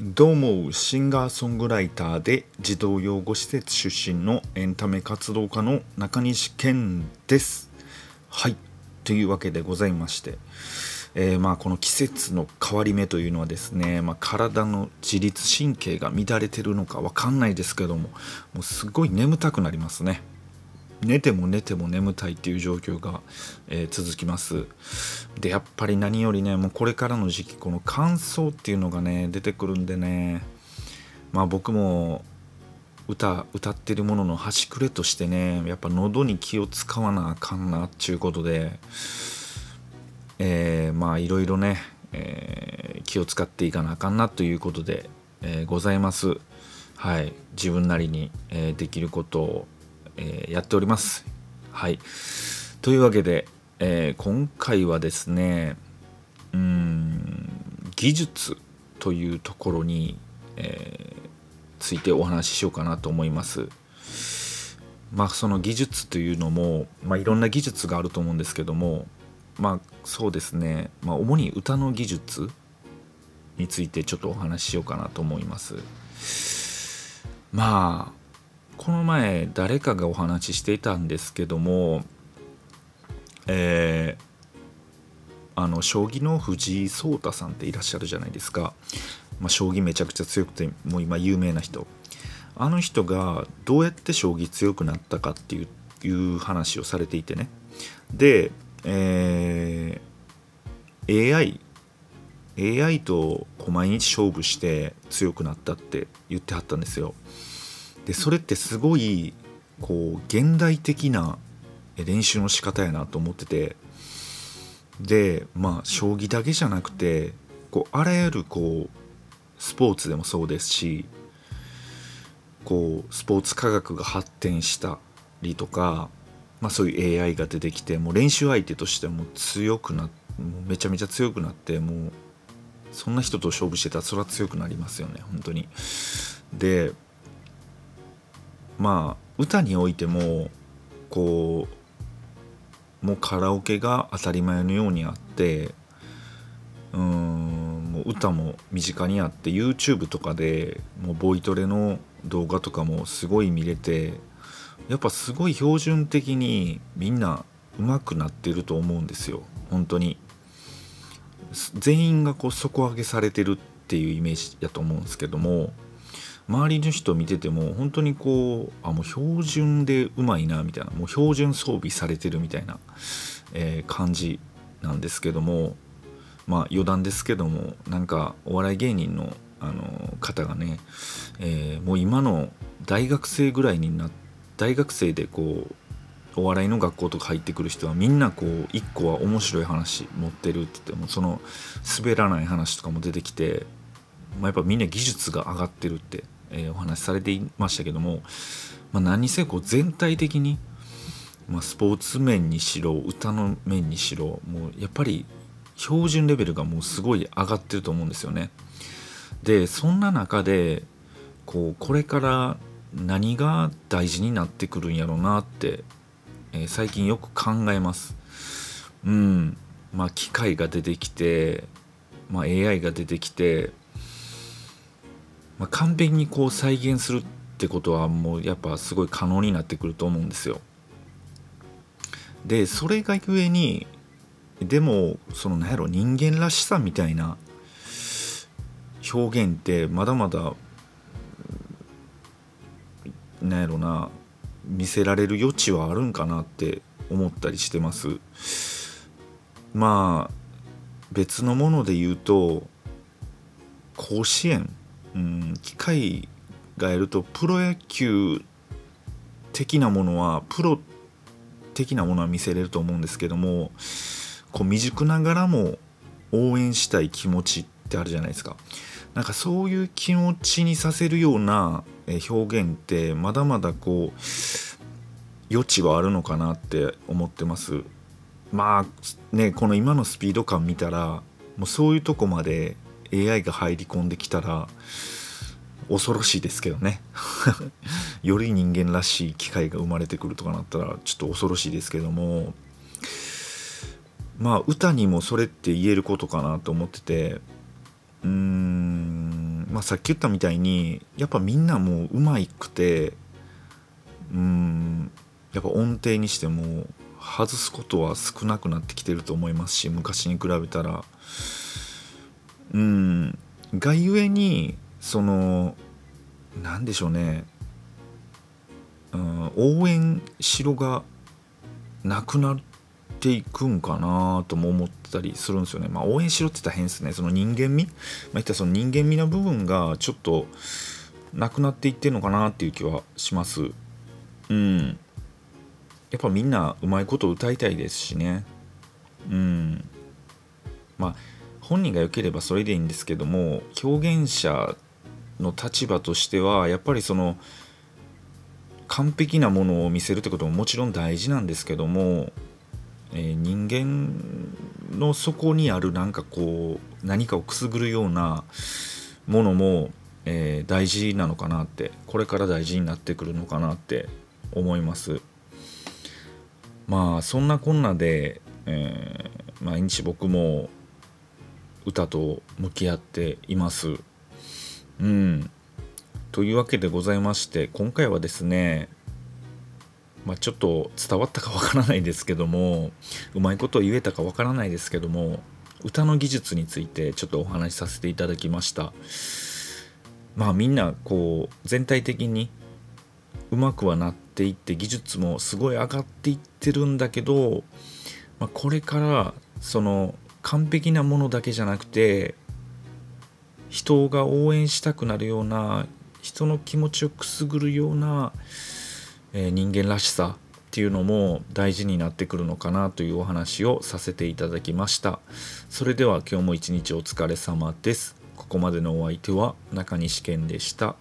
どうもシンガーソングライターで児童養護施設出身のエンタメ活動家の中西健です。はい。というわけでございましてえー、まあこの季節の変わり目というのはですね、まあ、体の自律神経が乱れてるのか分かんないですけどももうすごい眠たくなりますね。寝ても寝ても眠たいっていう状況が、えー、続きます。でやっぱり何よりねもうこれからの時期この乾燥っていうのがね出てくるんでねまあ僕も歌歌ってるものの端くれとしてねやっぱ喉に気を使わなあかんなっちゅうことでえー、まあいろいろね、えー、気を使っていかなあかんなということで、えー、ございます。はい。自分なりに、えできることをえー、やっております。はい。というわけで、えー、今回はですね、うん、技術というところに、えー、ついてお話ししようかなと思います。まあその技術というのも、まあ、いろんな技術があると思うんですけどもまあそうですね、まあ、主に歌の技術についてちょっとお話ししようかなと思います。まあこの前誰かがお話ししていたんですけどもえー、あの将棋の藤井聡太さんっていらっしゃるじゃないですか、まあ、将棋めちゃくちゃ強くてもう今有名な人。あの人がどうやって将棋強くなったかっていう話をされていてね。で、えー、AI AI と毎日勝負して強くなったって言ってはったんですよ。でそれってすごいこう現代的な練習の仕方やなと思っててでまあ将棋だけじゃなくてこうあらゆるこうスポーツでもそうですしこうスポーツ科学が発展したりとか、まあ、そういう AI が出てきてもう練習相手としても強くなもうめちゃめちゃ強くなってもうそんな人と勝負してたらそれは強くなりますよね本当に。でまあ歌においてもこうもうカラオケが当たり前のようにあってうんもう歌も身近にあって YouTube とかでもうボイトレの動画とかもすごい見れてやっぱすごい標準的にみんな上手くなってると思うんですよ。本当に。全員がこう底上げされてるっていうイメージやと思うんですけども周りの人見てても本当にこうあもう標準でうまいなみたいなもう標準装備されてるみたいな、えー、感じなんですけどもまあ余談ですけどもなんかお笑い芸人のあの方がね、えー、もう今の大学生ぐらいにな大学生でこうお笑いの学校とか入ってくる人はみんなこう一個は面白い話持ってるって言ってもその滑らない話とかも出てきて、まあ、やっぱみんな技術が上がってるってえー、お話しされていましたけども、まあ、何にせよ全体的に、まあ、スポーツ面にしろ歌の面にしろもうやっぱり標準レベルがもうすごい上がってると思うんですよね。でそんな中でこうこれから何が大事になってくるんやろうなって、えー、最近よく考えます。うんまあ機械が出てきて、まあ、AI が出てきてまあ、完璧にこう再現するってことはもうやっぱすごい可能になってくると思うんですよ。でそれがゆえにでもその何やろ人間らしさみたいな表現ってまだまだ何やろな見せられる余地はあるんかなって思ったりしてます。まあ別のもので言うと甲子園うん機械がやるとプロ野球的なものはプロ的なものは見せれると思うんですけどもこう未熟ながらも応援したい気持ちってあるじゃないですか。なんかそういう気持ちにさせるような表現ってまだまだこう余地はあるのかなって思ってます。まあねこの今のスピード感見たらもうそういうとこまで AI が入り込んできたら恐ろしいですけどね。より人間らしい機械が生まれてくるとかなったらちょっと恐ろしいですけども。まあ歌にもそれって言えることかなと思ってて。うーん、まあ、さっき言ったみたいにやっぱみんなもううまくてうんやっぱ音程にしても外すことは少なくなってきてると思いますし昔に比べたら。うんがゆえにその何でしょうね、うん、応援しろがなくなっていくんかなとも思ったりするんですよね。まあ、応援しろって言ったら変ですね。その人間味、まあ、言ったその人間味な部分がちょっとなくなっていってるのかなっていう気はします。うん。やっぱみんなうまいこと歌いたいですしね。うん。まあ本人が良ければそれでいいんですけども表現者の立場としてはやっぱりその完璧なものを見せるってことももちろん大事なんですけども、えー、人間の底にあるなんかこう何かをくすぐるようなものも、えー、大事なのかなってこれから大事になってくるのかなって思います。まあそんなこんなで、えー、毎日僕も歌と向き合っています。うん、というわけでございまして今回はですねまあ、ちょっと伝わったかわからないですけどもうまいこと言えたかわからないですけども歌の技術についてちょっとお話しさせていただきましたまあみんなこう全体的にうまくはなっていって技術もすごい上がっていってるんだけど、まあ、これからその完璧なものだけじゃなくて人が応援したくなるような人の気持ちをくすぐるような、えー、人間らしさっていうのも大事になってくるのかなというお話をさせていただきました。それでは今日も一日お疲れ様です。ここまでのお相手は中西健でした。